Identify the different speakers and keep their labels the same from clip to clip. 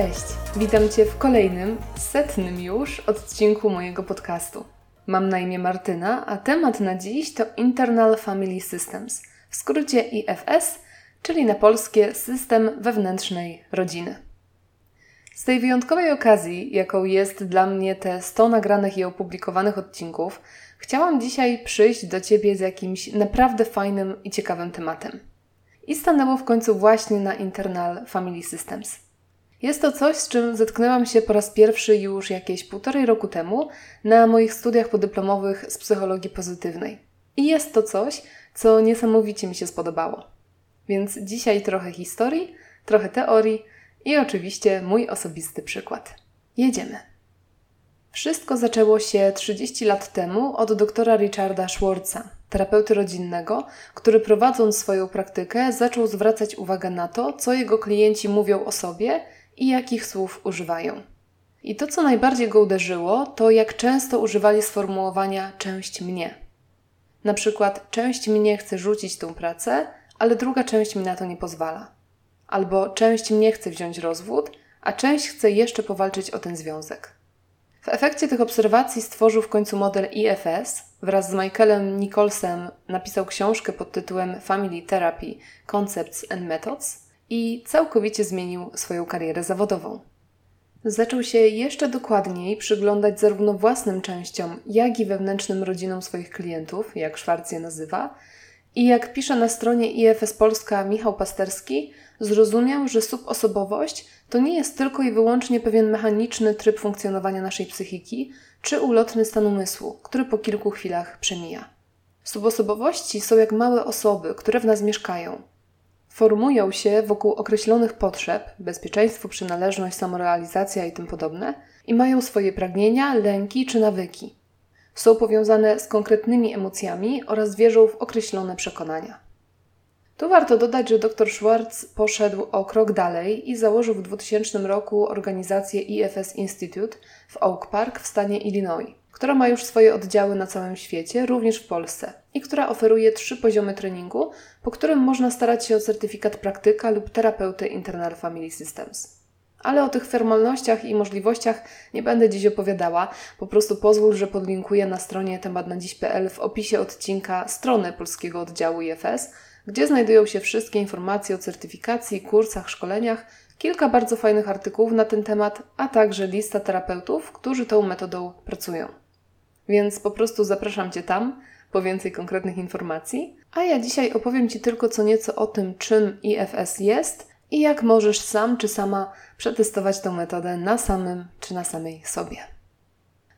Speaker 1: Cześć, witam Cię w kolejnym, setnym już odcinku mojego podcastu. Mam na imię Martyna, a temat na dziś to Internal Family Systems, w skrócie IFS, czyli na polskie System Wewnętrznej Rodziny. Z tej wyjątkowej okazji, jaką jest dla mnie te 100 nagranych i opublikowanych odcinków, chciałam dzisiaj przyjść do Ciebie z jakimś naprawdę fajnym i ciekawym tematem. I stanęło w końcu właśnie na Internal Family Systems. Jest to coś, z czym zetknęłam się po raz pierwszy już jakieś półtorej roku temu na moich studiach podyplomowych z psychologii pozytywnej. I jest to coś, co niesamowicie mi się spodobało. Więc dzisiaj trochę historii, trochę teorii i oczywiście mój osobisty przykład. Jedziemy. Wszystko zaczęło się 30 lat temu od doktora Richarda Schwartza, terapeuty rodzinnego, który prowadząc swoją praktykę zaczął zwracać uwagę na to, co jego klienci mówią o sobie i jakich słów używają. I to, co najbardziej go uderzyło, to jak często używali sformułowania część mnie. Na przykład, część mnie chce rzucić tę pracę, ale druga część mi na to nie pozwala. Albo część mnie chce wziąć rozwód, a część chce jeszcze powalczyć o ten związek. W efekcie tych obserwacji stworzył w końcu model IFS. Wraz z Michaelem Nicholsem napisał książkę pod tytułem Family Therapy Concepts and Methods i całkowicie zmienił swoją karierę zawodową. Zaczął się jeszcze dokładniej przyglądać zarówno własnym częściom, jak i wewnętrznym rodzinom swoich klientów, jak Szwarc je nazywa, i jak pisze na stronie IFS Polska Michał Pasterski, zrozumiał, że subosobowość to nie jest tylko i wyłącznie pewien mechaniczny tryb funkcjonowania naszej psychiki, czy ulotny stan umysłu, który po kilku chwilach przemija. Subosobowości są jak małe osoby, które w nas mieszkają. Formują się wokół określonych potrzeb bezpieczeństwo, przynależność, samorealizacja i tym podobne i mają swoje pragnienia, lęki czy nawyki. Są powiązane z konkretnymi emocjami oraz wierzą w określone przekonania. Tu warto dodać, że dr Schwartz poszedł o krok dalej i założył w 2000 roku organizację EFS Institute w Oak Park w stanie Illinois, która ma już swoje oddziały na całym świecie, również w Polsce, i która oferuje trzy poziomy treningu, po którym można starać się o certyfikat praktyka lub terapeuty Internal Family Systems. Ale o tych formalnościach i możliwościach nie będę dziś opowiadała, po prostu pozwól, że podlinkuję na stronie tematnadziś.pl w opisie odcinka stronę polskiego oddziału IFS, gdzie znajdują się wszystkie informacje o certyfikacji, kursach, szkoleniach, kilka bardzo fajnych artykułów na ten temat, a także lista terapeutów, którzy tą metodą pracują. Więc po prostu zapraszam Cię tam po więcej konkretnych informacji, a ja dzisiaj opowiem Ci tylko co nieco o tym, czym IFS jest i jak możesz sam czy sama przetestować tę metodę na samym czy na samej sobie.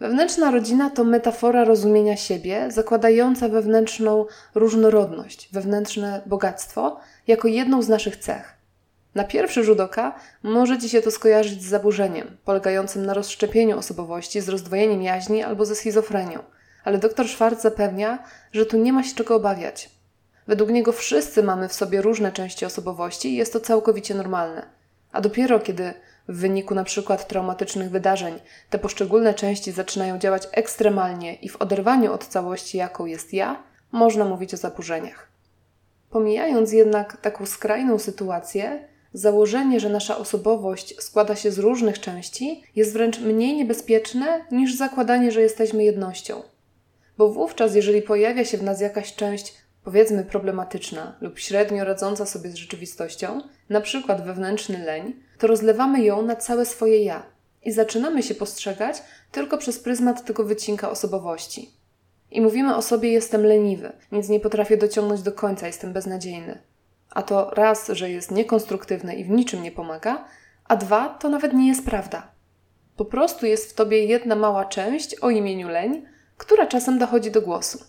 Speaker 1: Wewnętrzna rodzina to metafora rozumienia siebie, zakładająca wewnętrzną różnorodność, wewnętrzne bogactwo jako jedną z naszych cech. Na pierwszy rzut oka może Ci się to skojarzyć z zaburzeniem, polegającym na rozszczepieniu osobowości, z rozdwojeniem jaźni albo ze schizofrenią, ale dr Schwartz zapewnia, że tu nie ma się czego obawiać. Według niego wszyscy mamy w sobie różne części osobowości i jest to całkowicie normalne. A dopiero kiedy w wyniku przykład traumatycznych wydarzeń te poszczególne części zaczynają działać ekstremalnie i w oderwaniu od całości, jaką jest ja, można mówić o zaburzeniach. Pomijając jednak taką skrajną sytuację, założenie, że nasza osobowość składa się z różnych części, jest wręcz mniej niebezpieczne niż zakładanie, że jesteśmy jednością. Bo wówczas, jeżeli pojawia się w nas jakaś część powiedzmy problematyczna lub średnio radząca sobie z rzeczywistością, na przykład wewnętrzny leń, to rozlewamy ją na całe swoje ja i zaczynamy się postrzegać tylko przez pryzmat tego wycinka osobowości. I mówimy o sobie jestem leniwy, nic nie potrafię dociągnąć do końca, jestem beznadziejny. A to raz, że jest niekonstruktywne i w niczym nie pomaga, a dwa, to nawet nie jest prawda. Po prostu jest w tobie jedna mała część o imieniu leń, która czasem dochodzi do głosu.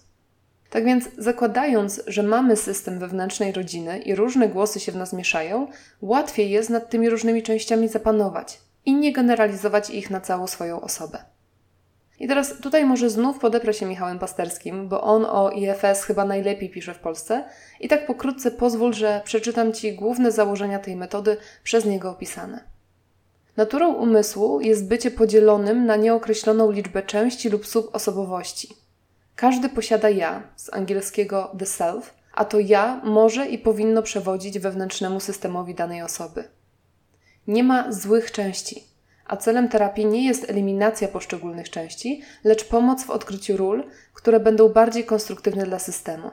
Speaker 1: Tak więc, zakładając, że mamy system wewnętrznej rodziny i różne głosy się w nas mieszają, łatwiej jest nad tymi różnymi częściami zapanować i nie generalizować ich na całą swoją osobę. I teraz tutaj może znów podeprę się Michałem Pasterskim, bo on o IFS chyba najlepiej pisze w Polsce. I tak pokrótce pozwól, że przeczytam Ci główne założenia tej metody przez niego opisane. Naturą umysłu jest bycie podzielonym na nieokreśloną liczbę części lub subosobowości. Każdy posiada ja, z angielskiego the self, a to ja może i powinno przewodzić wewnętrznemu systemowi danej osoby. Nie ma złych części, a celem terapii nie jest eliminacja poszczególnych części, lecz pomoc w odkryciu ról, które będą bardziej konstruktywne dla systemu.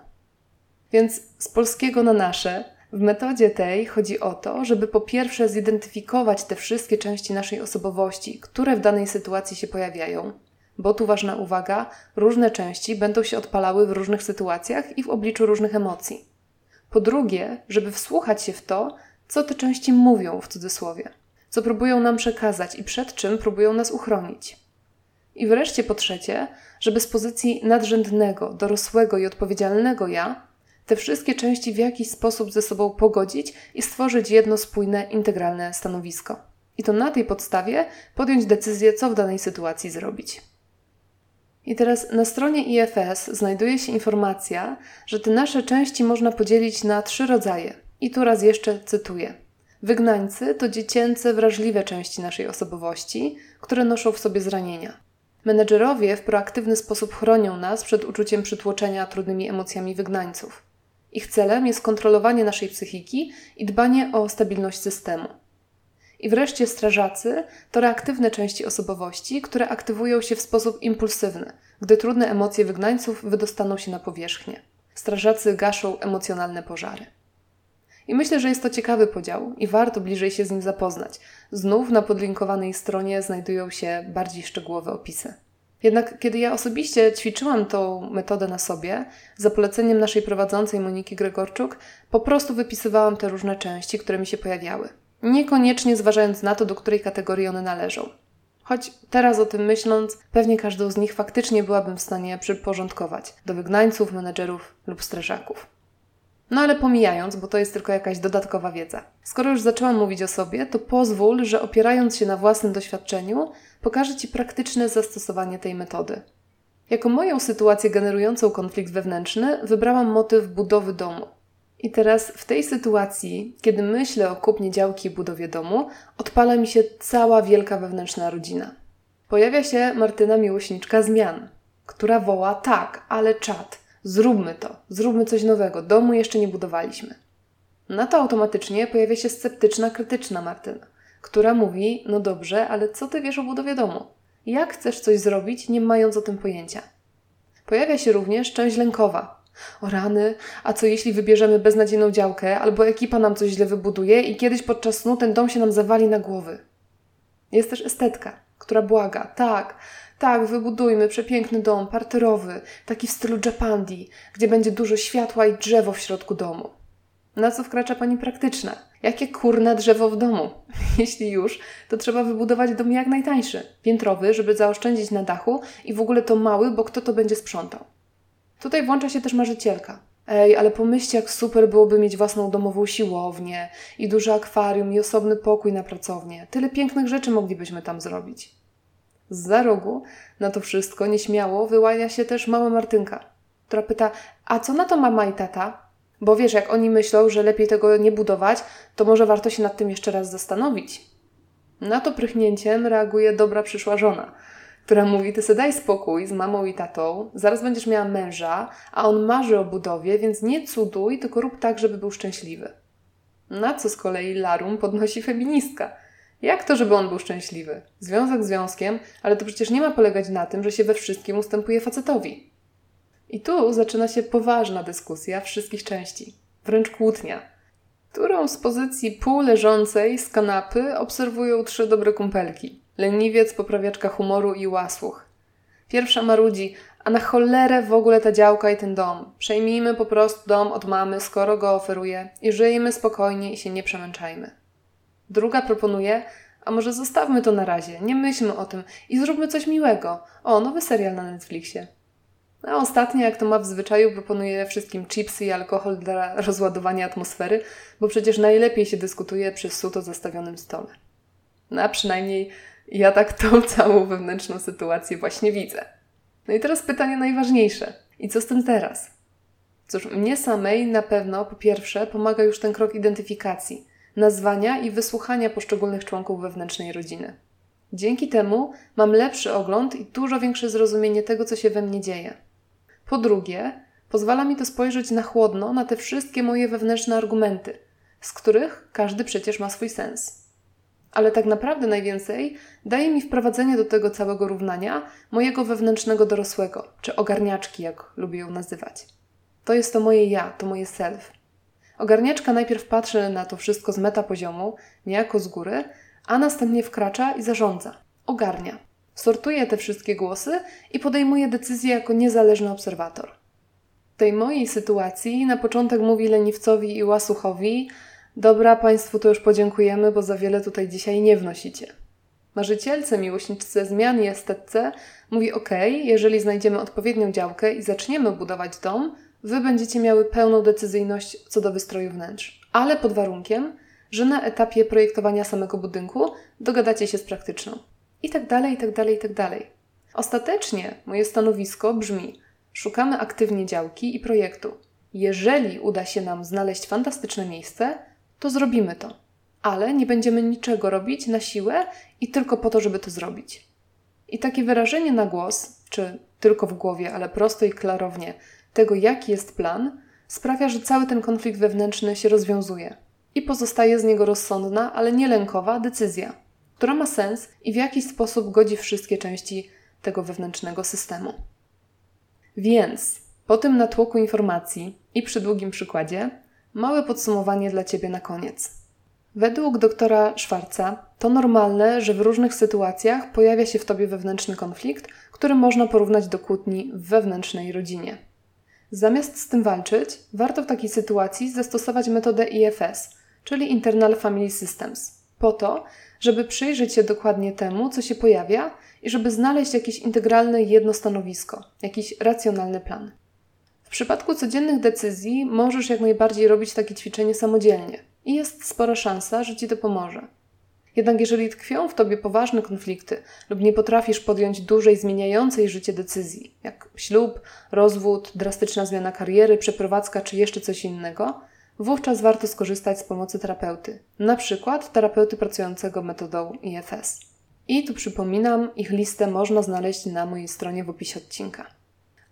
Speaker 1: Więc z polskiego na nasze, w metodzie tej chodzi o to, żeby po pierwsze zidentyfikować te wszystkie części naszej osobowości, które w danej sytuacji się pojawiają, bo tu ważna uwaga, różne części będą się odpalały w różnych sytuacjach i w obliczu różnych emocji. Po drugie, żeby wsłuchać się w to, co te części mówią w cudzysłowie, co próbują nam przekazać i przed czym próbują nas uchronić. I wreszcie po trzecie, żeby z pozycji nadrzędnego, dorosłego i odpowiedzialnego ja te wszystkie części w jakiś sposób ze sobą pogodzić i stworzyć jedno spójne, integralne stanowisko. I to na tej podstawie podjąć decyzję, co w danej sytuacji zrobić. I teraz na stronie IFS znajduje się informacja, że te nasze części można podzielić na trzy rodzaje. I tu raz jeszcze cytuję. Wygnańcy to dziecięce, wrażliwe części naszej osobowości, które noszą w sobie zranienia. Menedżerowie w proaktywny sposób chronią nas przed uczuciem przytłoczenia trudnymi emocjami wygnańców. Ich celem jest kontrolowanie naszej psychiki i dbanie o stabilność systemu. I wreszcie strażacy to reaktywne części osobowości, które aktywują się w sposób impulsywny, gdy trudne emocje wygnańców wydostaną się na powierzchnię. Strażacy gaszą emocjonalne pożary. I myślę, że jest to ciekawy podział i warto bliżej się z nim zapoznać. Znów na podlinkowanej stronie znajdują się bardziej szczegółowe opisy. Jednak kiedy ja osobiście ćwiczyłam tą metodę na sobie, za poleceniem naszej prowadzącej Moniki Gregorczuk, po prostu wypisywałam te różne części, które mi się pojawiały. Niekoniecznie zważając na to, do której kategorii one należą. Choć teraz o tym myśląc, pewnie każdą z nich faktycznie byłabym w stanie przyporządkować do wygnańców, menedżerów lub strażaków. No ale pomijając, bo to jest tylko jakaś dodatkowa wiedza. Skoro już zaczęłam mówić o sobie, to pozwól, że opierając się na własnym doświadczeniu, pokażę Ci praktyczne zastosowanie tej metody. Jako moją sytuację generującą konflikt wewnętrzny, wybrałam motyw budowy domu. I teraz w tej sytuacji, kiedy myślę o kupnie działki i budowie domu, odpala mi się cała wielka wewnętrzna rodzina. Pojawia się Martyna miłośniczka zmian, która woła tak, ale czad, zróbmy to, zróbmy coś nowego, domu jeszcze nie budowaliśmy. Na to automatycznie pojawia się sceptyczna, krytyczna Martyna która mówi: No dobrze, ale co ty wiesz o budowie domu? Jak chcesz coś zrobić, nie mając o tym pojęcia? Pojawia się również część lękowa. O rany, a co jeśli wybierzemy beznadziejną działkę, albo ekipa nam coś źle wybuduje i kiedyś podczas snu ten dom się nam zawali na głowy? Jest też estetka, która błaga: tak, tak, wybudujmy przepiękny dom, parterowy, taki w stylu Japandi, gdzie będzie dużo światła i drzewo w środku domu. Na co wkracza pani praktyczna? Jakie kurne drzewo w domu? Jeśli już, to trzeba wybudować dom jak najtańszy, piętrowy, żeby zaoszczędzić na dachu i w ogóle to mały, bo kto to będzie sprzątał. Tutaj włącza się też marzycielka. Ej, ale pomyślcie, jak super byłoby mieć własną domową siłownię i duże akwarium i osobny pokój na pracownię. Tyle pięknych rzeczy moglibyśmy tam zrobić. Z za rogu na to wszystko nieśmiało wyłania się też mała Martynka, która pyta: A co na to mama i tata? Bo wiesz, jak oni myślą, że lepiej tego nie budować, to może warto się nad tym jeszcze raz zastanowić. Na to prychnięciem reaguje dobra przyszła żona, która mówi: Ty sobie daj spokój z mamą i tatą, zaraz będziesz miała męża, a on marzy o budowie, więc nie cuduj, tylko rób tak, żeby był szczęśliwy. Na co z kolei Larum podnosi feministka. Jak to, żeby on był szczęśliwy? Związek związkiem, ale to przecież nie ma polegać na tym, że się we wszystkim ustępuje facetowi. I tu zaczyna się poważna dyskusja wszystkich części, wręcz kłótnia, którą z pozycji półleżącej z kanapy obserwują trzy dobre kumpelki. Leniwiec, poprawiaczka humoru i łasłuch. Pierwsza marudzi, a na cholerę w ogóle ta działka i ten dom. Przejmijmy po prostu dom od mamy, skoro go oferuje i żyjmy spokojnie i się nie przemęczajmy. Druga proponuje, a może zostawmy to na razie, nie myślmy o tym i zróbmy coś miłego. O, nowy serial na Netflixie. A ostatnia, jak to ma w zwyczaju, proponuje wszystkim chipsy i alkohol dla rozładowania atmosfery, bo przecież najlepiej się dyskutuje przy suto zastawionym stole. No a przynajmniej ja tak tą całą wewnętrzną sytuację właśnie widzę. No i teraz pytanie najważniejsze. I co z tym teraz? Cóż, mnie samej na pewno po pierwsze pomaga już ten krok identyfikacji, nazwania i wysłuchania poszczególnych członków wewnętrznej rodziny. Dzięki temu mam lepszy ogląd i dużo większe zrozumienie tego, co się we mnie dzieje. Po drugie, pozwala mi to spojrzeć na chłodno na te wszystkie moje wewnętrzne argumenty, z których każdy przecież ma swój sens. Ale tak naprawdę najwięcej daje mi wprowadzenie do tego całego równania mojego wewnętrznego dorosłego, czy ogarniaczki, jak lubię ją nazywać. To jest to moje ja, to moje self. Ogarniaczka najpierw patrzy na to wszystko z metapoziomu, niejako z góry, a następnie wkracza i zarządza. Ogarnia. Sortuje te wszystkie głosy i podejmuje decyzje jako niezależny obserwator. W tej mojej sytuacji na początek mówi leniwcowi i łasuchowi: Dobra, Państwu to już podziękujemy, bo za wiele tutaj dzisiaj nie wnosicie. Marzycielce, miłośniczce zmian i estetce mówi: OK, jeżeli znajdziemy odpowiednią działkę i zaczniemy budować dom, Wy będziecie miały pełną decyzyjność co do wystroju wnętrz, ale pod warunkiem, że na etapie projektowania samego budynku dogadacie się z praktyczną. I tak dalej, i tak dalej, i tak dalej. Ostatecznie moje stanowisko brzmi: szukamy aktywnie działki i projektu. Jeżeli uda się nam znaleźć fantastyczne miejsce, to zrobimy to. Ale nie będziemy niczego robić na siłę i tylko po to, żeby to zrobić. I takie wyrażenie na głos, czy tylko w głowie, ale prosto i klarownie, tego, jaki jest plan, sprawia, że cały ten konflikt wewnętrzny się rozwiązuje i pozostaje z niego rozsądna, ale nie lękowa decyzja, która ma sens i w jakiś sposób godzi wszystkie części tego wewnętrznego systemu. Więc po tym natłoku informacji i przy długim przykładzie, małe podsumowanie dla Ciebie na koniec. Według doktora Schwarza to normalne, że w różnych sytuacjach pojawia się w Tobie wewnętrzny konflikt, który można porównać do kłótni w wewnętrznej rodzinie. Zamiast z tym walczyć, warto w takiej sytuacji zastosować metodę IFS, czyli Internal Family Systems, po to, żeby przyjrzeć się dokładnie temu, co się pojawia i żeby znaleźć jakieś integralne jedno stanowisko, jakiś racjonalny plan. W przypadku codziennych decyzji możesz jak najbardziej robić takie ćwiczenie samodzielnie i jest spora szansa, że Ci to pomoże. Jednak jeżeli tkwią w tobie poważne konflikty lub nie potrafisz podjąć dużej, zmieniającej życie decyzji, jak ślub, rozwód, drastyczna zmiana kariery, przeprowadzka czy jeszcze coś innego, wówczas warto skorzystać z pomocy terapeuty, na przykład terapeuty pracującego metodą IFS. I tu przypominam, ich listę można znaleźć na mojej stronie w opisie odcinka.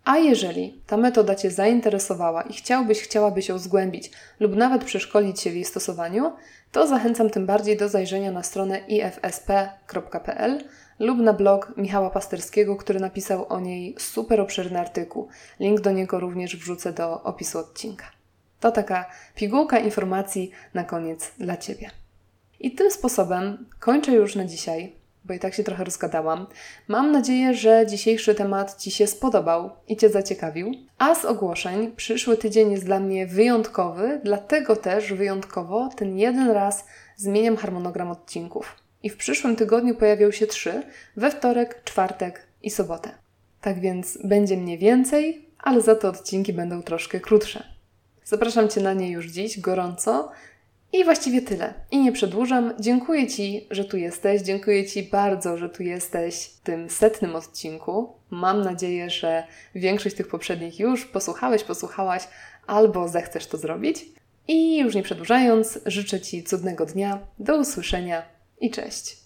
Speaker 1: A jeżeli ta metoda Cię zainteresowała i chciałbyś, chciałabyś ją zgłębić lub nawet przeszkolić się w jej stosowaniu, to zachęcam tym bardziej do zajrzenia na stronę ifsp.pl lub na blog Michała Pasterskiego, który napisał o niej super obszerny artykuł. Link do niego również wrzucę do opisu odcinka. To taka pigułka informacji na koniec dla Ciebie. I tym sposobem kończę już na dzisiaj bo i tak się trochę rozgadałam. Mam nadzieję, że dzisiejszy temat Ci się spodobał i Cię zaciekawił. A z ogłoszeń przyszły tydzień jest dla mnie wyjątkowy, dlatego też wyjątkowo ten jeden raz zmieniam harmonogram odcinków. I w przyszłym tygodniu pojawią się trzy: we wtorek, czwartek i sobotę. Tak więc będzie mnie więcej, ale za to odcinki będą troszkę krótsze. Zapraszam Cię na nie już dziś gorąco i właściwie tyle. I nie przedłużam. Dziękuję Ci, że tu jesteś. Dziękuję Ci bardzo, że tu jesteś w tym setnym odcinku. Mam nadzieję, że większość tych poprzednich już posłuchałeś, posłuchałaś albo zechcesz to zrobić. I już nie przedłużając, życzę Ci cudnego dnia. Do usłyszenia i cześć.